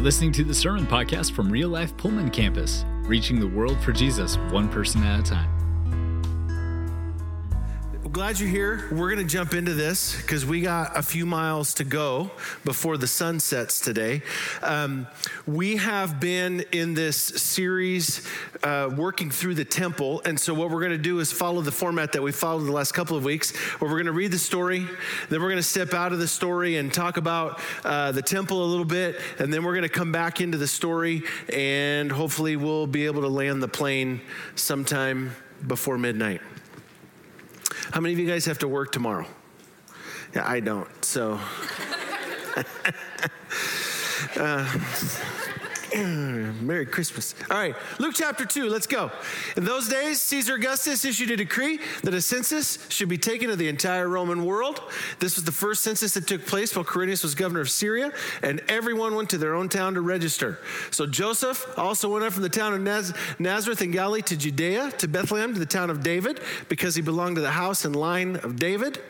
listening to the Sermon Podcast from Real Life Pullman Campus, reaching the world for Jesus one person at a time. Glad you're here. We're going to jump into this because we got a few miles to go before the sun sets today. Um, we have been in this series uh, working through the temple. And so, what we're going to do is follow the format that we followed the last couple of weeks, where we're going to read the story, then we're going to step out of the story and talk about uh, the temple a little bit, and then we're going to come back into the story, and hopefully, we'll be able to land the plane sometime before midnight. How many of you guys have to work tomorrow? Yeah, I don't. So. uh, Merry Christmas. All right, Luke chapter 2, let's go. In those days, Caesar Augustus issued a decree that a census should be taken of the entire Roman world. This was the first census that took place while Quirinius was governor of Syria, and everyone went to their own town to register. So Joseph also went up from the town of Naz- Nazareth in Galilee to Judea, to Bethlehem, to the town of David, because he belonged to the house and line of David.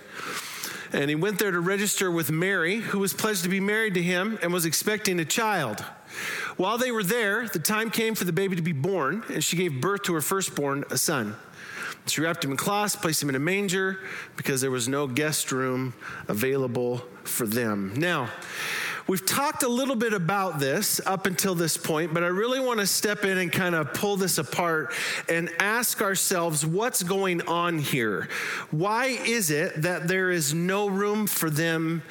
And he went there to register with Mary, who was pledged to be married to him and was expecting a child. While they were there, the time came for the baby to be born, and she gave birth to her firstborn, a son. She wrapped him in cloths, placed him in a manger because there was no guest room available for them. Now, We've talked a little bit about this up until this point, but I really want to step in and kind of pull this apart and ask ourselves what's going on here? Why is it that there is no room for them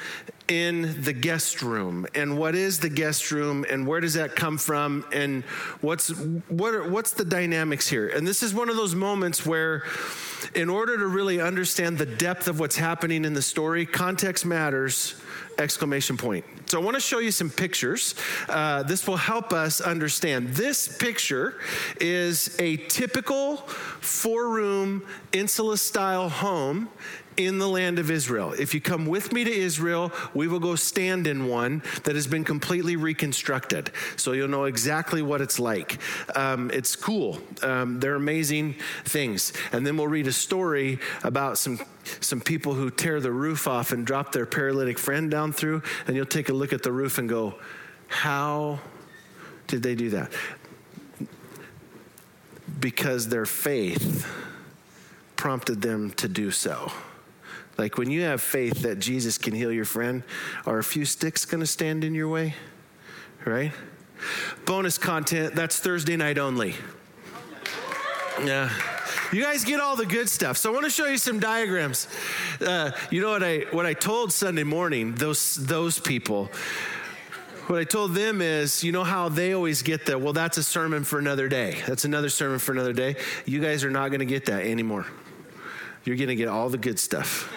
in the guest room? And what is the guest room and where does that come from and what's what are, what's the dynamics here? And this is one of those moments where in order to really understand the depth of what's happening in the story context matters exclamation point. So i want to show you some pictures. Uh, this will help us understand. This picture is a typical four room insula style home in the land of Israel. If you come with me to Israel, we will go stand in one that has been completely reconstructed. So you'll know exactly what it's like. Um, it's cool. Um, they're amazing things. And then we'll read a story about some some people who tear the roof off and drop their paralytic friend down through, and you'll take a look at the roof and go, How did they do that? Because their faith prompted them to do so. Like when you have faith that Jesus can heal your friend, are a few sticks going to stand in your way? Right? Bonus content, that's Thursday night only. Yeah. You guys get all the good stuff. So I want to show you some diagrams. Uh, you know what I what I told Sunday morning those those people. What I told them is, you know how they always get the well, that's a sermon for another day. That's another sermon for another day. You guys are not going to get that anymore. You're going to get all the good stuff.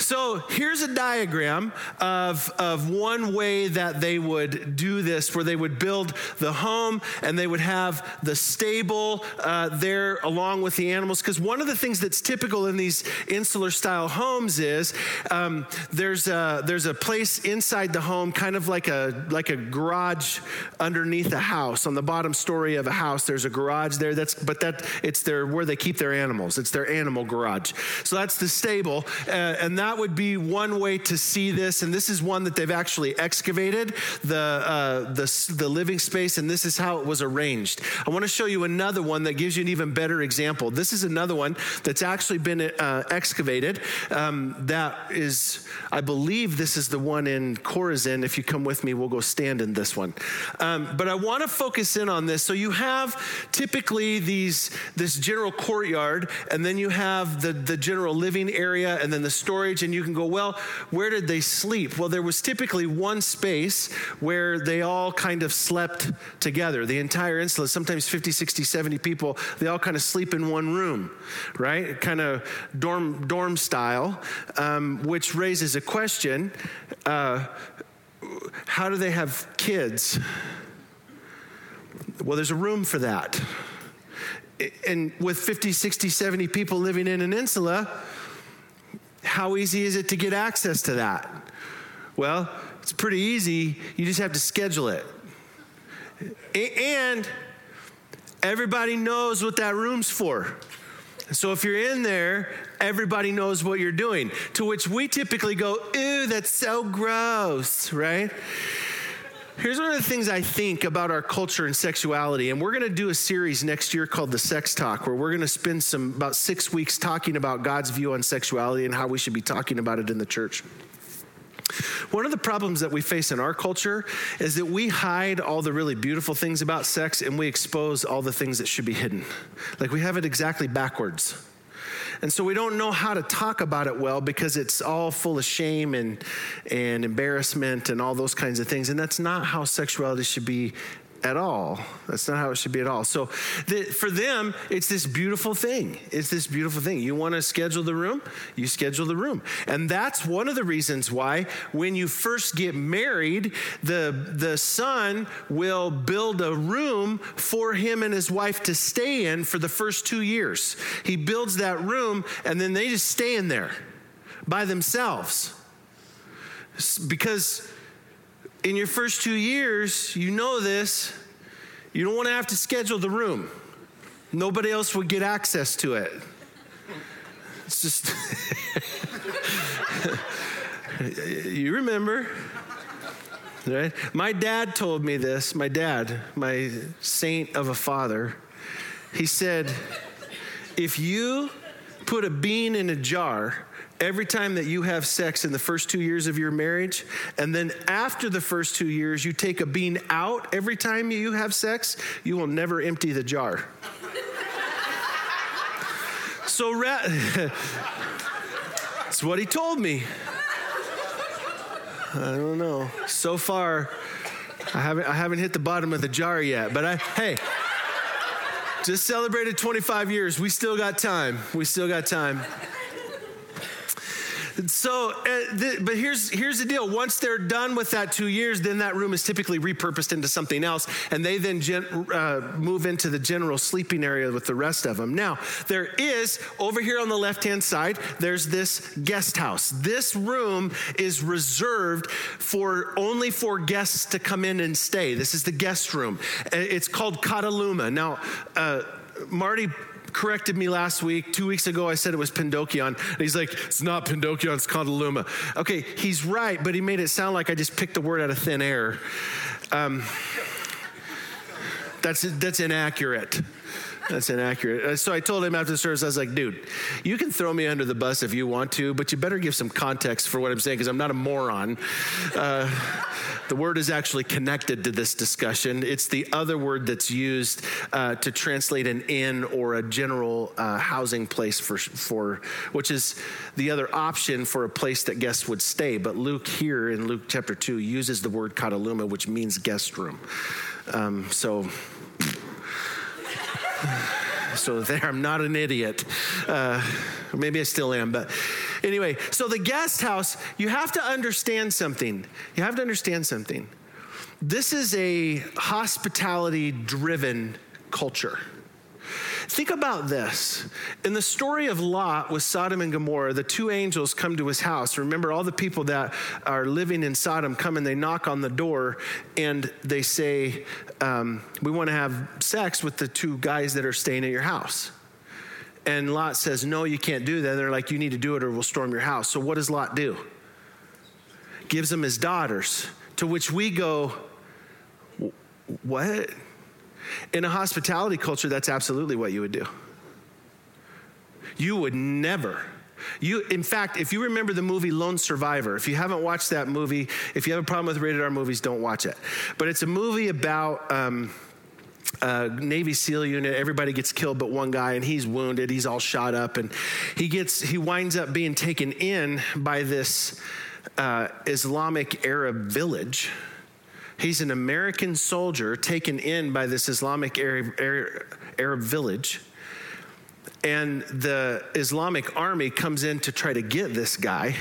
So here's a diagram of, of one way that they would do this, where they would build the home and they would have the stable uh, there along with the animals. Because one of the things that's typical in these insular style homes is um, there's, a, there's a place inside the home, kind of like a, like a garage underneath a house. On the bottom story of a house, there's a garage there. That's, but that, it's their, where they keep their animals. It's their animal garage. So that's the stable. Uh, and that that would be one way to see this. And this is one that they've actually excavated the, uh, the, the living space, and this is how it was arranged. I want to show you another one that gives you an even better example. This is another one that's actually been uh, excavated. Um, that is, I believe this is the one in Chorazin. If you come with me, we'll go stand in this one. Um, but I want to focus in on this. So you have typically these this general courtyard, and then you have the, the general living area, and then the storage and you can go, well, where did they sleep? Well, there was typically one space where they all kind of slept together. The entire insula, sometimes 50, 60, 70 people, they all kind of sleep in one room, right? Kind of dorm, dorm style, um, which raises a question uh, how do they have kids? Well, there's a room for that. And with 50, 60, 70 people living in an insula, how easy is it to get access to that? Well, it's pretty easy. You just have to schedule it. And everybody knows what that room's for. So if you're in there, everybody knows what you're doing. To which we typically go, ew, that's so gross, right? Here's one of the things I think about our culture and sexuality, and we're going to do a series next year called the Sex Talk, where we're going to spend some about six weeks talking about God's view on sexuality and how we should be talking about it in the church. One of the problems that we face in our culture is that we hide all the really beautiful things about sex and we expose all the things that should be hidden. Like we have it exactly backwards. And so we don't know how to talk about it well because it's all full of shame and, and embarrassment and all those kinds of things. And that's not how sexuality should be at all. That's not how it should be at all. So the, for them, it's this beautiful thing. It's this beautiful thing. You want to schedule the room? You schedule the room. And that's one of the reasons why when you first get married, the, the son will build a room for him and his wife to stay in for the first two years. He builds that room and then they just stay in there by themselves. Because in your first two years, you know this, you don't want to have to schedule the room. Nobody else would get access to it. It's just, you remember, right? My dad told me this, my dad, my saint of a father. He said, if you put a bean in a jar every time that you have sex in the first two years of your marriage, and then after the first two years, you take a bean out every time you have sex, you will never empty the jar. so, ra- that's what he told me. I don't know. So far, I haven't, I haven't hit the bottom of the jar yet, but I, hey, just celebrated 25 years. We still got time. We still got time. So, uh, th- but here's here's the deal. Once they're done with that two years, then that room is typically repurposed into something else, and they then gen- uh, move into the general sleeping area with the rest of them. Now, there is over here on the left hand side. There's this guest house. This room is reserved for only for guests to come in and stay. This is the guest room. It's called Kataluma. Now, uh, Marty corrected me last week. Two weeks ago, I said it was Pindokion. And he's like, it's not Pindokion, it's Kataluma. Okay, he's right, but he made it sound like I just picked the word out of thin air. Um, that's, that's inaccurate. That's inaccurate. Uh, so I told him after the service, I was like, dude, you can throw me under the bus if you want to, but you better give some context for what I'm saying because I'm not a moron. Uh, the word is actually connected to this discussion. It's the other word that's used uh, to translate an inn or a general uh, housing place for, for, which is the other option for a place that guests would stay. But Luke here in Luke chapter 2 uses the word kataluma, which means guest room. Um, so so there, I'm not an idiot. Uh, maybe I still am, but anyway, so the guest house, you have to understand something. You have to understand something. This is a hospitality driven culture. Think about this. In the story of Lot with Sodom and Gomorrah, the two angels come to his house. Remember, all the people that are living in Sodom come and they knock on the door and they say, um, We want to have sex with the two guys that are staying at your house. And Lot says, No, you can't do that. They're like, You need to do it or we'll storm your house. So what does Lot do? Gives them his daughters, to which we go, What? In a hospitality culture, that's absolutely what you would do. You would never. You, in fact, if you remember the movie Lone Survivor, if you haven't watched that movie, if you have a problem with rated R movies, don't watch it. But it's a movie about um, a Navy SEAL unit. Everybody gets killed but one guy, and he's wounded. He's all shot up, and he gets he winds up being taken in by this uh, Islamic Arab village He's an American soldier taken in by this Islamic Arab, Arab village. And the Islamic army comes in to try to get this guy.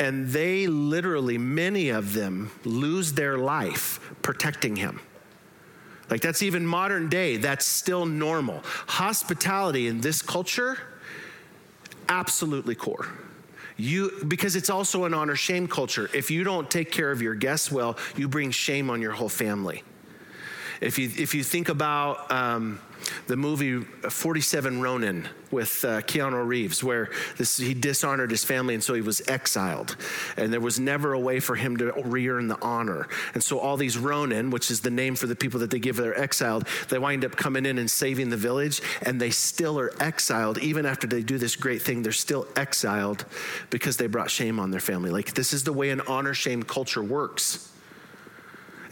And they literally, many of them, lose their life protecting him. Like that's even modern day, that's still normal. Hospitality in this culture, absolutely core. You, because it's also an honor shame culture. If you don't take care of your guests well, you bring shame on your whole family. If you, if you think about um, the movie 47 Ronin with uh, Keanu Reeves, where this, he dishonored his family and so he was exiled. And there was never a way for him to re earn the honor. And so all these Ronin, which is the name for the people that they give they're exiled, they wind up coming in and saving the village, and they still are exiled. Even after they do this great thing, they're still exiled because they brought shame on their family. Like, this is the way an honor shame culture works.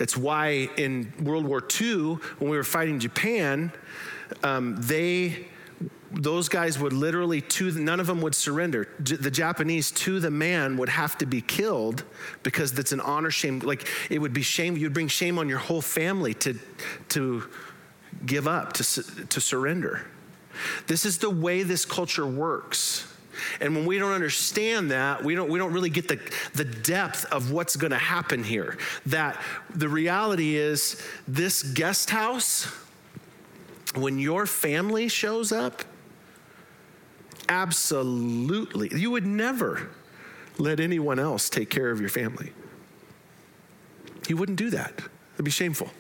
It's why in World War II, when we were fighting Japan, um, they those guys would literally to none of them would surrender. The japanese to the man would have to be killed because that's an honor shame like it would be shame you'd bring shame on your whole family to to give up to, to surrender. This is the way this culture works and when we don't understand that, we don't, we don't really get the, the depth of what's going to happen here. That the reality is, this guest house, when your family shows up, absolutely, you would never let anyone else take care of your family. You wouldn't do that, it'd be shameful.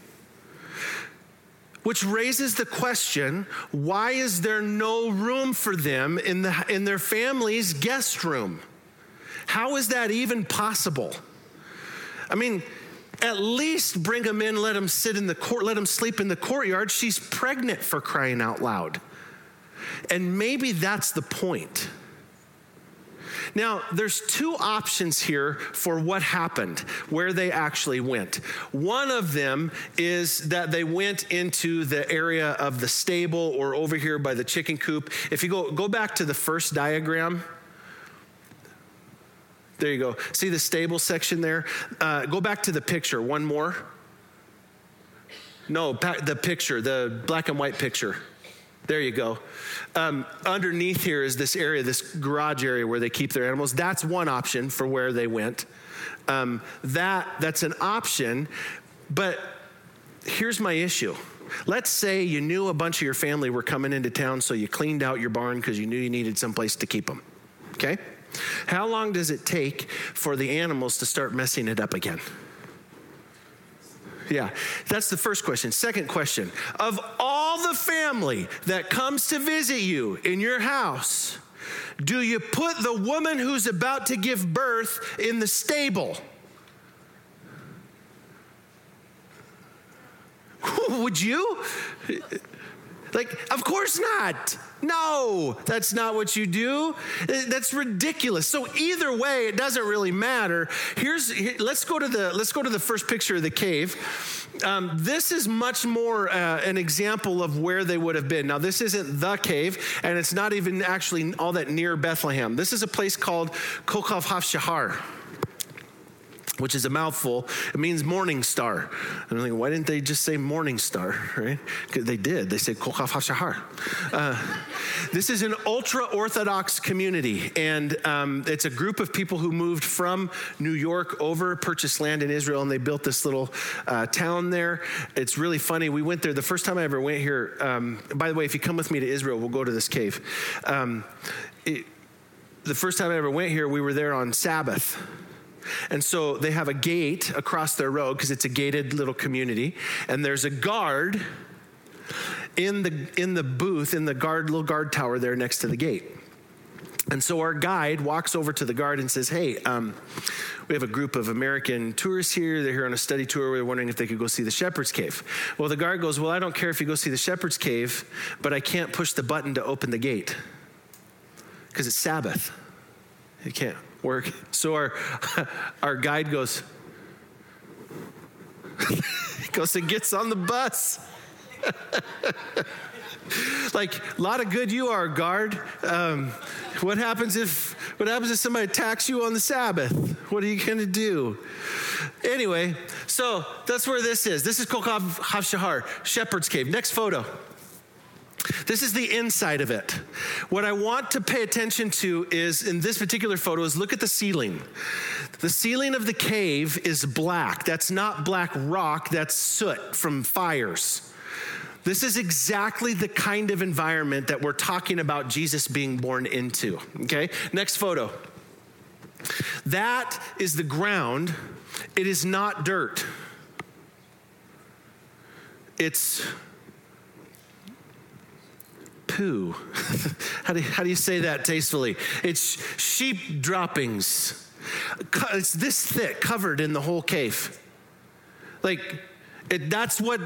Which raises the question why is there no room for them in, the, in their family's guest room? How is that even possible? I mean, at least bring them in, let them sit in the court, let them sleep in the courtyard. She's pregnant for crying out loud. And maybe that's the point. Now, there's two options here for what happened, where they actually went. One of them is that they went into the area of the stable or over here by the chicken coop. If you go, go back to the first diagram, there you go. See the stable section there? Uh, go back to the picture, one more. No, the picture, the black and white picture. There you go. Um, underneath here is this area, this garage area where they keep their animals. That's one option for where they went. Um, that that's an option, but here's my issue. Let's say you knew a bunch of your family were coming into town, so you cleaned out your barn because you knew you needed someplace to keep them. Okay? How long does it take for the animals to start messing it up again? Yeah, that's the first question. Second question Of all the family that comes to visit you in your house, do you put the woman who's about to give birth in the stable? Would you? Like, of course not. No, that's not what you do. That's ridiculous. So either way, it doesn't really matter. Here's here, let's go to the let's go to the first picture of the cave. Um, this is much more uh, an example of where they would have been. Now, this isn't the cave, and it's not even actually all that near Bethlehem. This is a place called Kokhav HaShahar which is a mouthful. It means morning star. And I'm like, why didn't they just say morning star, right? They did. They said Kokhav HaShahar. Uh, this is an ultra Orthodox community, and um, it's a group of people who moved from New York over, purchased land in Israel, and they built this little uh, town there. It's really funny. We went there the first time I ever went here. Um, by the way, if you come with me to Israel, we'll go to this cave. Um, it, the first time I ever went here, we were there on Sabbath. And so they have a gate across their road because it's a gated little community. And there's a guard in the, in the booth, in the guard, little guard tower there next to the gate. And so our guide walks over to the guard and says, Hey, um, we have a group of American tourists here. They're here on a study tour. We're wondering if they could go see the Shepherd's Cave. Well, the guard goes, Well, I don't care if you go see the Shepherd's Cave, but I can't push the button to open the gate because it's Sabbath. You can't work. So our, our guide goes, goes and gets on the bus. like a lot of good you are, guard. Um, what happens if what happens if somebody attacks you on the Sabbath? What are you gonna do? Anyway, so that's where this is. This is Kokhav HaShahar, Shepherd's Cave. Next photo. This is the inside of it. What I want to pay attention to is in this particular photo is look at the ceiling. The ceiling of the cave is black. That's not black rock, that's soot from fires. This is exactly the kind of environment that we're talking about Jesus being born into. Okay? Next photo. That is the ground. It is not dirt. it's poo. how, do you, how do you say that tastefully? It's sheep droppings. It's this thick, covered in the whole cave. Like, it, that's what.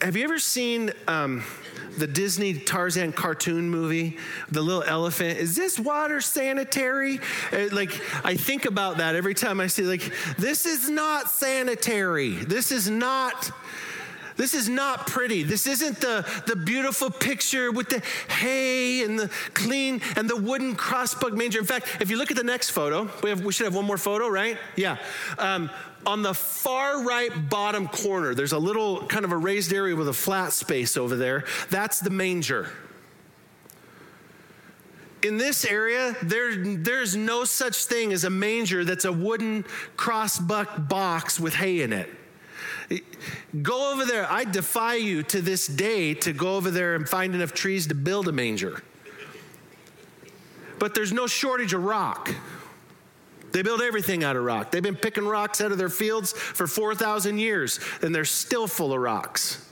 Have you ever seen um, the Disney Tarzan cartoon movie, the little elephant? Is this water sanitary? Uh, like, I think about that every time I see, like, this is not sanitary. This is not this is not pretty. This isn't the, the beautiful picture with the hay and the clean and the wooden crossbuck manger. In fact, if you look at the next photo, we, have, we should have one more photo, right? Yeah. Um, on the far right bottom corner, there's a little kind of a raised area with a flat space over there. That's the manger in this area, there, there's no such thing as a manger that's a wooden crossbuck box with hay in it. Go over there. I defy you to this day to go over there and find enough trees to build a manger. But there's no shortage of rock. They build everything out of rock. They've been picking rocks out of their fields for 4,000 years, and they're still full of rocks.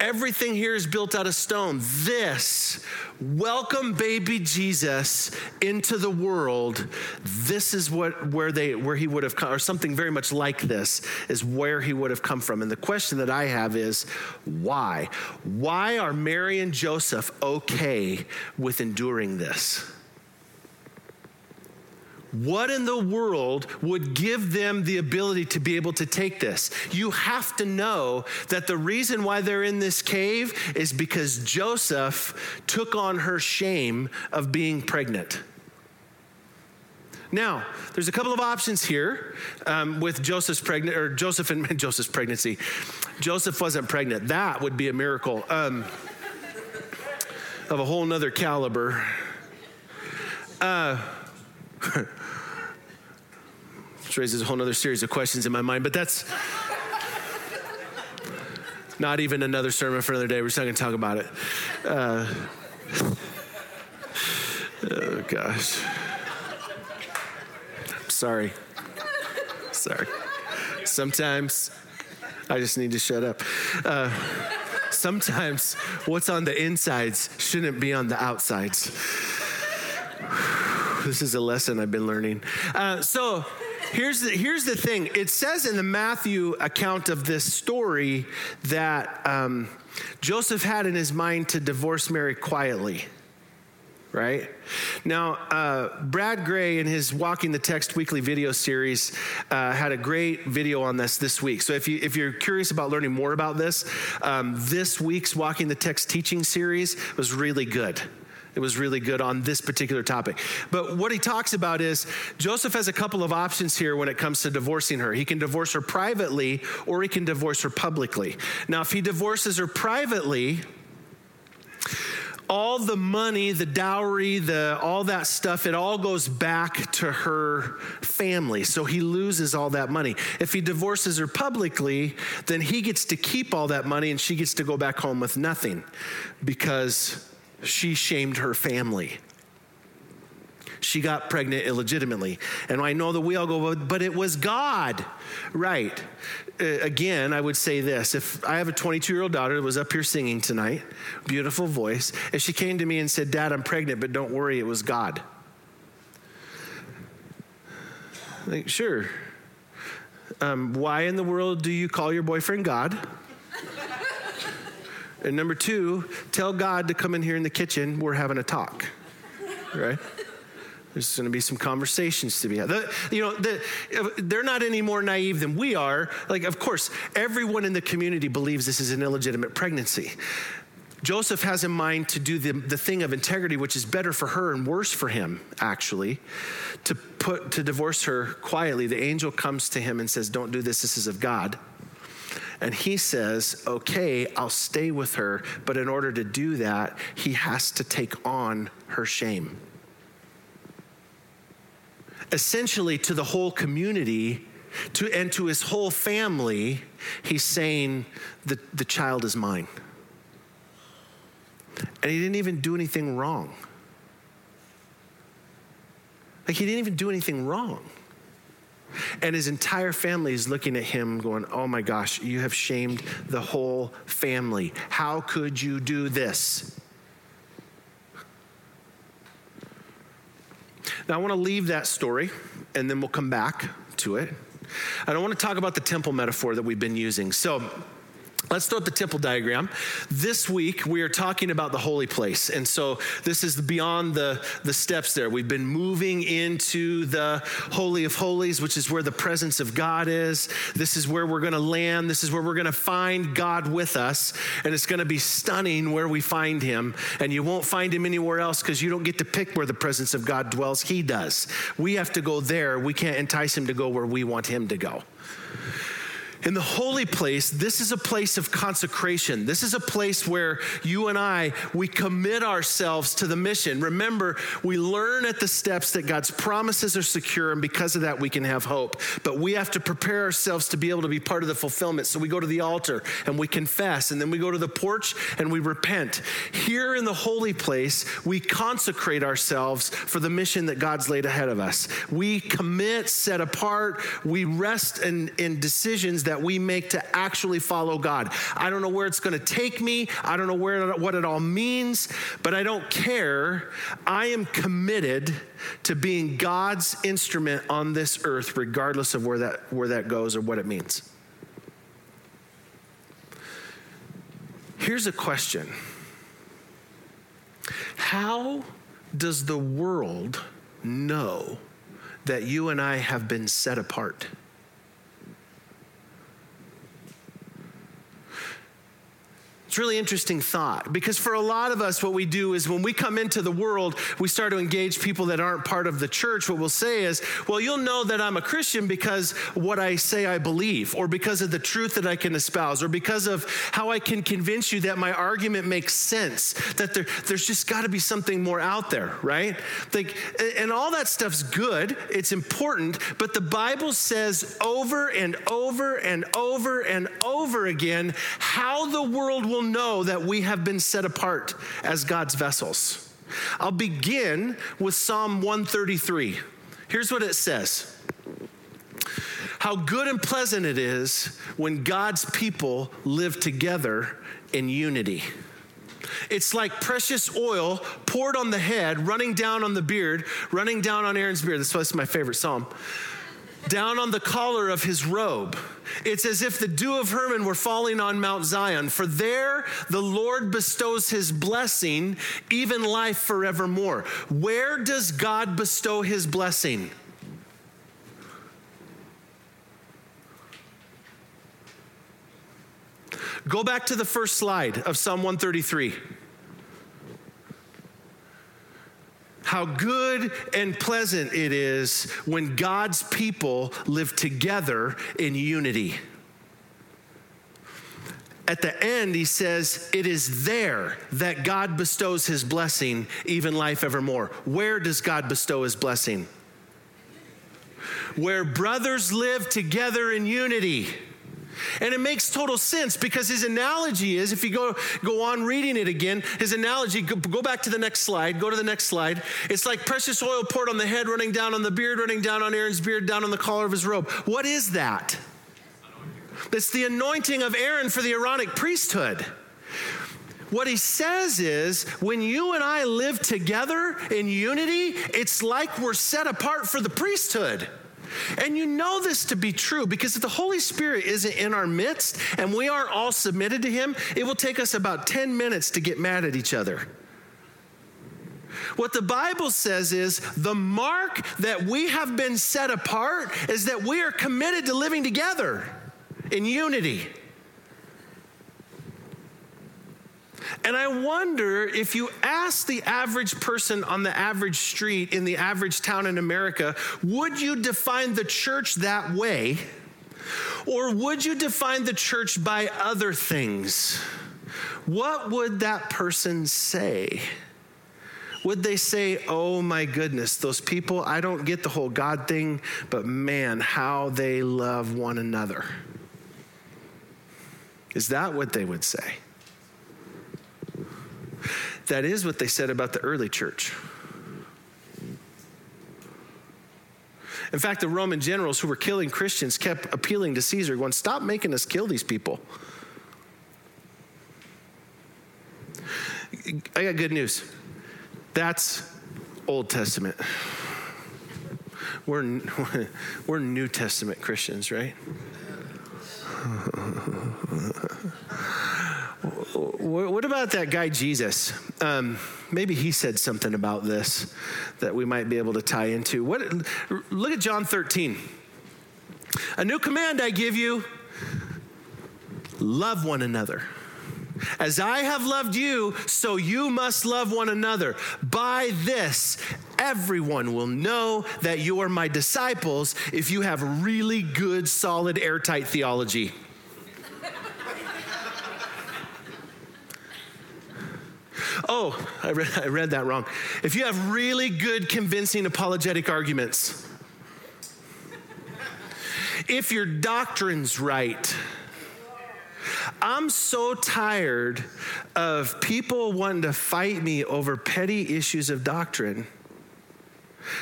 Everything here is built out of stone. This, welcome baby Jesus into the world. This is what where they where he would have come, or something very much like this is where he would have come from. And the question that I have is why? Why are Mary and Joseph okay with enduring this? What in the world would give them the ability to be able to take this? You have to know that the reason why they're in this cave is because Joseph took on her shame of being pregnant. Now, there's a couple of options here um, with Joseph's pregnant or Joseph and Joseph's pregnancy. Joseph wasn't pregnant. That would be a miracle um, of a whole nother caliber. Uh, which raises a whole other series of questions in my mind, but that's not even another sermon for another day. We're just not going to talk about it. Uh, oh, gosh. sorry. Sorry. Sometimes I just need to shut up. Uh, sometimes what's on the insides shouldn't be on the outsides. This is a lesson I've been learning. Uh, so, here's the, here's the thing it says in the Matthew account of this story that um, Joseph had in his mind to divorce Mary quietly right? Now, uh, Brad Gray in his Walking the Text weekly video series uh, had a great video on this this week. So if you if you're curious about learning more about this, um, this week's Walking the Text teaching series was really good. It was really good on this particular topic. But what he talks about is Joseph has a couple of options here when it comes to divorcing her. He can divorce her privately or he can divorce her publicly. Now, if he divorces her privately, all the money, the dowry, the all that stuff, it all goes back to her family. So he loses all that money. If he divorces her publicly, then he gets to keep all that money and she gets to go back home with nothing because she shamed her family. She got pregnant illegitimately. And I know that we all go, but it was God. Right. Uh, again, I would say this if I have a 22 year old daughter that was up here singing tonight, beautiful voice, if she came to me and said, Dad, I'm pregnant, but don't worry, it was God. Like, sure. Um, why in the world do you call your boyfriend God? And number two, tell God to come in here in the kitchen. We're having a talk, right? There's going to be some conversations to be had. The, you know, the, they're not any more naive than we are. Like, of course, everyone in the community believes this is an illegitimate pregnancy. Joseph has in mind to do the, the thing of integrity, which is better for her and worse for him, actually, to put to divorce her quietly. The angel comes to him and says, Don't do this, this is of God. And he says, okay, I'll stay with her. But in order to do that, he has to take on her shame. Essentially, to the whole community, to, and to his whole family, he's saying, the, the child is mine. And he didn't even do anything wrong. Like, he didn't even do anything wrong. And his entire family is looking at him, going, Oh my gosh, you have shamed the whole family. How could you do this? Now, I want to leave that story and then we'll come back to it. I don't want to talk about the temple metaphor that we've been using. So, Let's throw up the temple diagram. This week, we are talking about the holy place. And so this is beyond the, the steps there. We've been moving into the Holy of Holies, which is where the presence of God is. This is where we're going to land. This is where we're going to find God with us. And it's going to be stunning where we find him. And you won't find him anywhere else because you don't get to pick where the presence of God dwells. He does. We have to go there. We can't entice him to go where we want him to go. In the holy place, this is a place of consecration. This is a place where you and I, we commit ourselves to the mission. Remember, we learn at the steps that God's promises are secure, and because of that, we can have hope. But we have to prepare ourselves to be able to be part of the fulfillment. So we go to the altar and we confess, and then we go to the porch and we repent. Here in the holy place, we consecrate ourselves for the mission that God's laid ahead of us. We commit, set apart, we rest in, in decisions that we make to actually follow God. I don't know where it's going to take me. I don't know where what it all means, but I don't care. I am committed to being God's instrument on this earth regardless of where that where that goes or what it means. Here's a question. How does the world know that you and I have been set apart? Really interesting thought because for a lot of us, what we do is when we come into the world, we start to engage people that aren't part of the church. What we'll say is, well, you'll know that I'm a Christian because what I say I believe, or because of the truth that I can espouse, or because of how I can convince you that my argument makes sense, that there, there's just got to be something more out there, right? Like, and all that stuff's good, it's important, but the Bible says over and over and over and over again how the world will know that we have been set apart as God's vessels. I'll begin with Psalm 133. Here's what it says How good and pleasant it is when God's people live together in unity. It's like precious oil poured on the head, running down on the beard, running down on Aaron's beard. That's my favorite psalm down on the collar of his robe. It's as if the dew of Hermon were falling on Mount Zion, for there the Lord bestows his blessing, even life forevermore. Where does God bestow his blessing? Go back to the first slide of Psalm 133. How good and pleasant it is when God's people live together in unity. At the end, he says, It is there that God bestows his blessing, even life evermore. Where does God bestow his blessing? Where brothers live together in unity. And it makes total sense because his analogy is if you go, go on reading it again, his analogy, go, go back to the next slide, go to the next slide. It's like precious oil poured on the head, running down on the beard, running down on Aaron's beard, down on the collar of his robe. What is that? It's the anointing of Aaron for the Aaronic priesthood. What he says is when you and I live together in unity, it's like we're set apart for the priesthood. And you know this to be true because if the Holy Spirit isn't in our midst and we aren't all submitted to Him, it will take us about 10 minutes to get mad at each other. What the Bible says is the mark that we have been set apart is that we are committed to living together in unity. And I wonder if you ask the average person on the average street in the average town in America, would you define the church that way? Or would you define the church by other things? What would that person say? Would they say, Oh my goodness, those people, I don't get the whole God thing, but man, how they love one another? Is that what they would say? That is what they said about the early church. In fact, the Roman generals who were killing Christians kept appealing to Caesar, going, Stop making us kill these people. I got good news. That's Old Testament. We're, we're New Testament Christians, right? what about that guy Jesus? Um, maybe he said something about this that we might be able to tie into. What? Look at John 13. A new command I give you: love one another. As I have loved you, so you must love one another. By this, everyone will know that you are my disciples if you have really good, solid, airtight theology. Oh, I read, I read that wrong. If you have really good, convincing apologetic arguments, if your doctrine's right, I'm so tired of people wanting to fight me over petty issues of doctrine.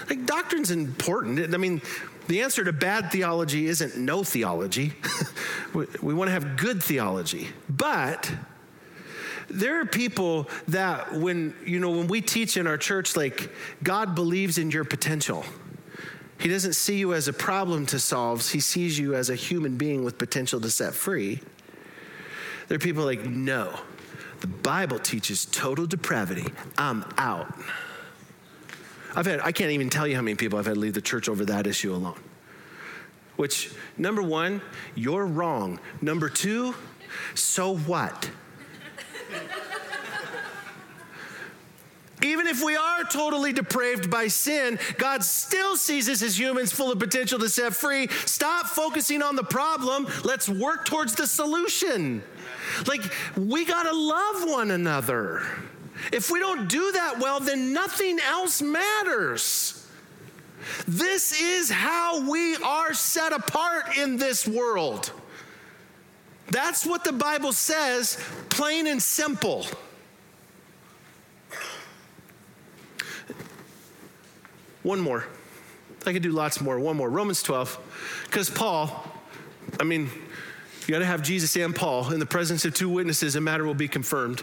Like, doctrine's important. I mean, the answer to bad theology isn't no theology. we, we want to have good theology. But there are people that when, you know, when we teach in our church, like, God believes in your potential. He doesn't see you as a problem to solve, He sees you as a human being with potential to set free. There are people like, no, the Bible teaches total depravity. I'm out. I've had, I can't even tell you how many people I've had leave the church over that issue alone. Which, number one, you're wrong. Number two, so what? Even if we are totally depraved by sin, God still sees us as humans full of potential to set free. Stop focusing on the problem. Let's work towards the solution. Like, we got to love one another. If we don't do that well, then nothing else matters. This is how we are set apart in this world. That's what the Bible says, plain and simple. One more. I could do lots more. One more. Romans 12. Because Paul, I mean, you got to have Jesus and Paul. In the presence of two witnesses, a matter will be confirmed.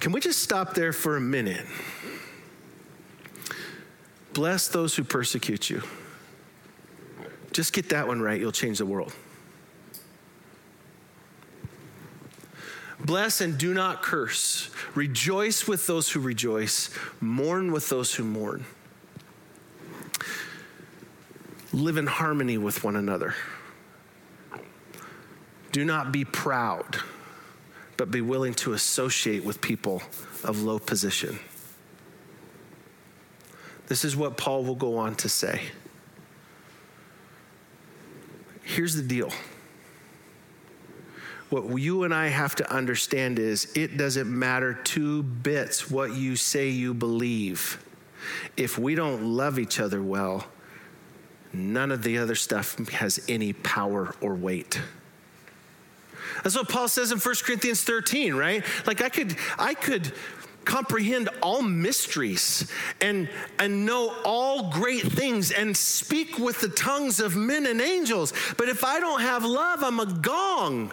can we just stop there for a minute? Bless those who persecute you. Just get that one right, you'll change the world. Bless and do not curse. Rejoice with those who rejoice. Mourn with those who mourn. Live in harmony with one another. Do not be proud but be willing to associate with people of low position. This is what Paul will go on to say. Here's the deal. What you and I have to understand is it doesn't matter two bits what you say you believe. If we don't love each other well, none of the other stuff has any power or weight. That's what Paul says in 1 Corinthians 13, right? Like I could, I could comprehend all mysteries and, and know all great things and speak with the tongues of men and angels. But if I don't have love, I'm a gong.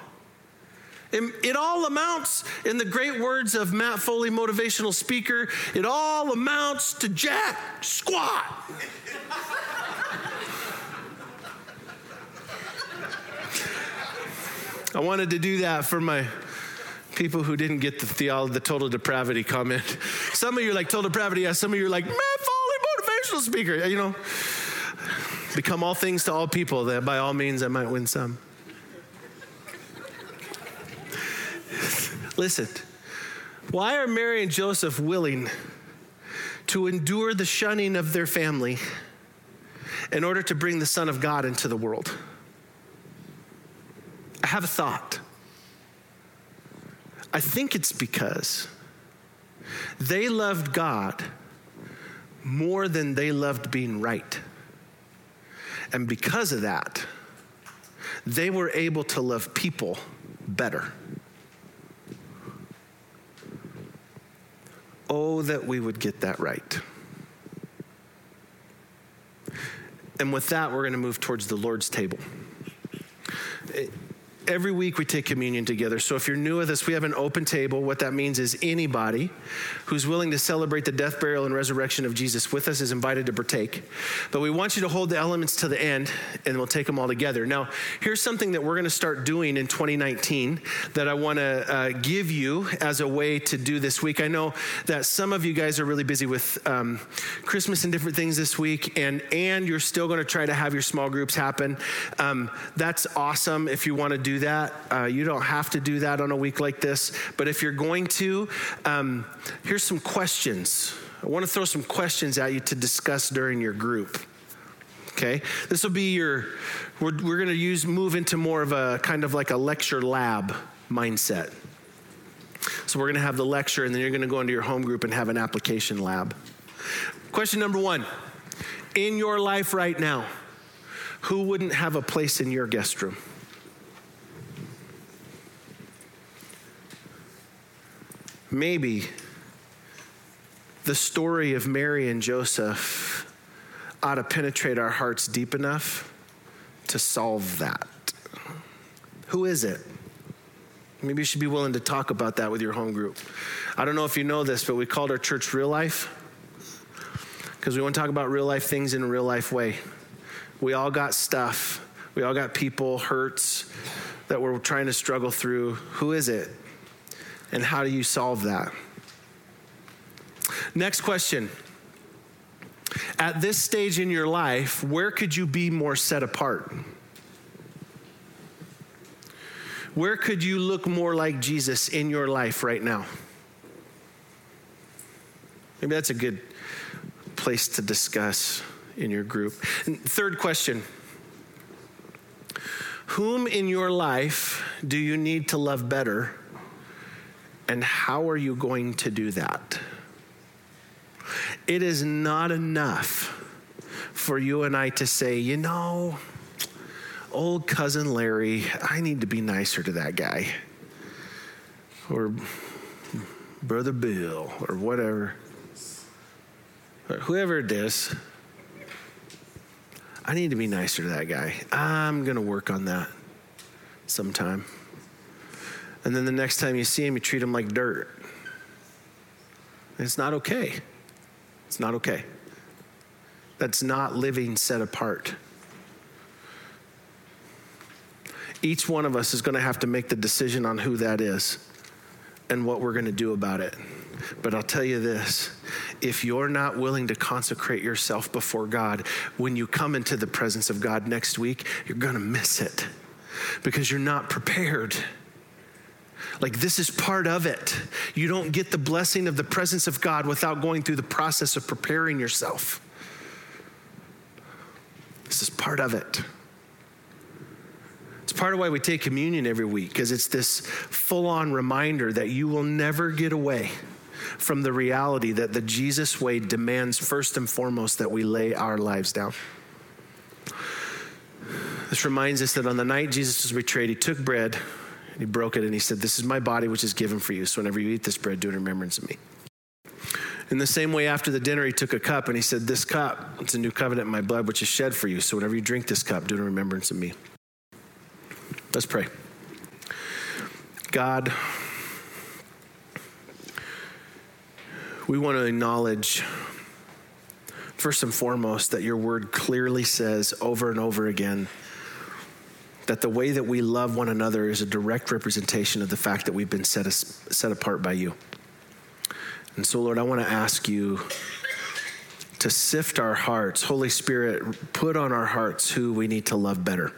It, it, all amounts, in the great words of Matt Foley, motivational speaker, it all amounts to jack squat. I wanted to do that for my people who didn't get the the total depravity comment. Some of you are like total depravity, yeah. Some of you are like Matt Foley, motivational speaker. You know, become all things to all people. That by all means I might win some. Listen, why are Mary and Joseph willing to endure the shunning of their family? in order to bring the Son of God into the world? I have a thought. I think it's because they loved God more than they loved being right. And because of that, they were able to love people better. Oh, that we would get that right. And with that, we're going to move towards the Lord's table every week we take communion together. So if you're new with us, we have an open table. What that means is anybody who's willing to celebrate the death, burial, and resurrection of Jesus with us is invited to partake. But we want you to hold the elements to the end, and we'll take them all together. Now, here's something that we're going to start doing in 2019 that I want to uh, give you as a way to do this week. I know that some of you guys are really busy with um, Christmas and different things this week, and and you're still going to try to have your small groups happen. Um, that's awesome if you want to do that. Uh, you don't have to do that on a week like this. But if you're going to, um, here's some questions. I want to throw some questions at you to discuss during your group. Okay, this will be your. We're, we're going to use move into more of a kind of like a lecture lab mindset. So we're going to have the lecture, and then you're going to go into your home group and have an application lab. Question number one: In your life right now, who wouldn't have a place in your guest room? Maybe the story of Mary and Joseph ought to penetrate our hearts deep enough to solve that. Who is it? Maybe you should be willing to talk about that with your home group. I don't know if you know this, but we called our church Real Life because we want to talk about real life things in a real life way. We all got stuff, we all got people, hurts that we're trying to struggle through. Who is it? And how do you solve that? Next question. At this stage in your life, where could you be more set apart? Where could you look more like Jesus in your life right now? Maybe that's a good place to discuss in your group. And third question Whom in your life do you need to love better and how are you going to do that? It is not enough for you and I to say, you know, old cousin Larry, I need to be nicer to that guy. Or brother Bill, or whatever. Or whoever it is. I need to be nicer to that guy. I'm going to work on that sometime. And then the next time you see him, you treat him like dirt. It's not okay. It's not okay. That's not living set apart. Each one of us is going to have to make the decision on who that is and what we're going to do about it. But I'll tell you this if you're not willing to consecrate yourself before God, when you come into the presence of God next week, you're going to miss it because you're not prepared. Like, this is part of it. You don't get the blessing of the presence of God without going through the process of preparing yourself. This is part of it. It's part of why we take communion every week, because it's this full on reminder that you will never get away from the reality that the Jesus way demands first and foremost that we lay our lives down. This reminds us that on the night Jesus was betrayed, he took bread he broke it and he said, This is my body which is given for you. So whenever you eat this bread, do it in remembrance of me. In the same way, after the dinner, he took a cup and he said, This cup, it's a new covenant in my blood, which is shed for you. So whenever you drink this cup, do it in remembrance of me. Let's pray. God, we want to acknowledge, first and foremost, that your word clearly says over and over again that the way that we love one another is a direct representation of the fact that we've been set, set apart by you. And so, Lord, I want to ask you to sift our hearts. Holy Spirit, put on our hearts who we need to love better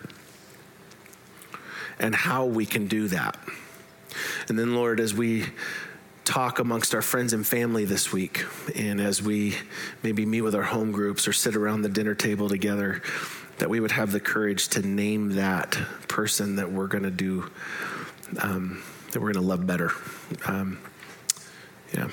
and how we can do that. And then, Lord, as we talk amongst our friends and family this week, and as we maybe meet with our home groups or sit around the dinner table together, that we would have the courage to name that person that we're going to do, um, that we're going to love better. Um, yeah.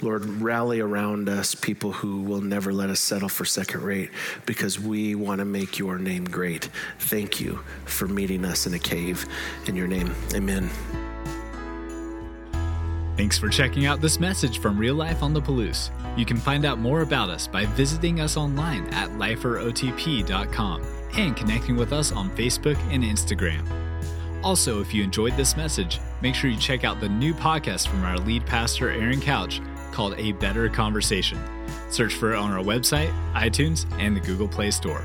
Lord, rally around us people who will never let us settle for second rate because we want to make your name great. Thank you for meeting us in a cave. In your name, amen. Thanks for checking out this message from Real Life on the Palouse. You can find out more about us by visiting us online at liferotp.com and connecting with us on Facebook and Instagram. Also, if you enjoyed this message, make sure you check out the new podcast from our lead pastor, Aaron Couch, called A Better Conversation. Search for it on our website, iTunes, and the Google Play Store.